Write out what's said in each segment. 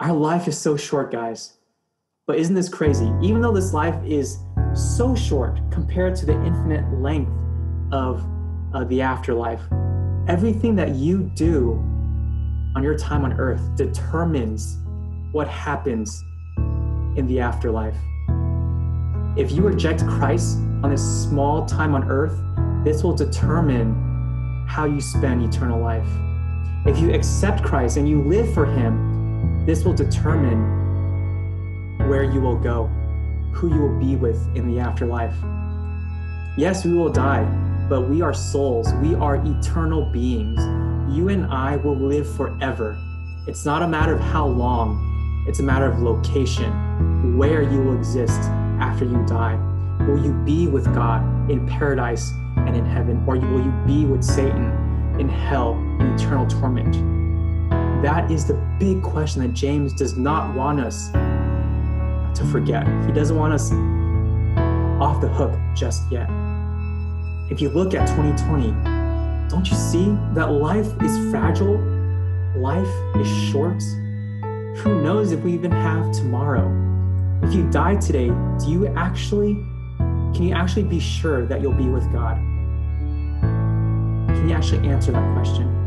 Our life is so short, guys. But isn't this crazy? Even though this life is so short compared to the infinite length of uh, the afterlife, everything that you do on your time on earth determines what happens in the afterlife. If you reject Christ on this small time on earth, this will determine how you spend eternal life. If you accept Christ and you live for Him, this will determine where you will go, who you will be with in the afterlife. Yes, we will die, but we are souls. We are eternal beings. You and I will live forever. It's not a matter of how long, it's a matter of location, where you will exist after you die. Will you be with God in paradise and in heaven, or will you be with Satan in hell in eternal torment? That is the big question that James does not want us to forget. He doesn't want us off the hook just yet. If you look at 2020, don't you see that life is fragile? Life is short? Who knows if we even have tomorrow? If you die today, do you actually, can you actually be sure that you'll be with God? Can you actually answer that question?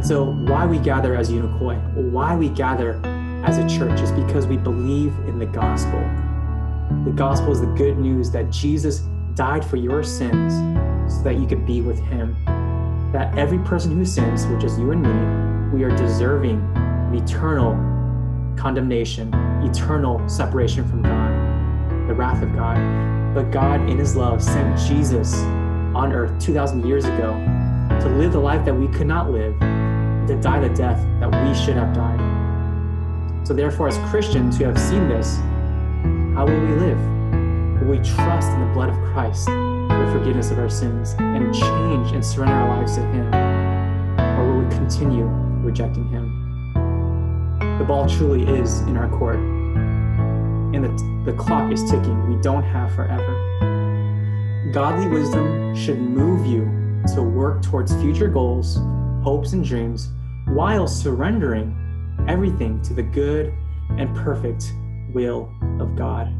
And so, why we gather as Unicoi, why we gather as a church, is because we believe in the gospel. The gospel is the good news that Jesus died for your sins so that you could be with him. That every person who sins, which is you and me, we are deserving eternal condemnation, eternal separation from God, the wrath of God. But God, in his love, sent Jesus on earth 2,000 years ago to live the life that we could not live, to die the death that we should have died. So, therefore, as Christians who have seen this, how will we live? Will we trust in the blood of Christ for the forgiveness of our sins and change and surrender our lives to Him? Or will we continue rejecting Him? The ball truly is in our court, and the, the clock is ticking. We don't have forever. Godly wisdom should move you to work towards future goals, hopes, and dreams while surrendering everything to the good and perfect will of God.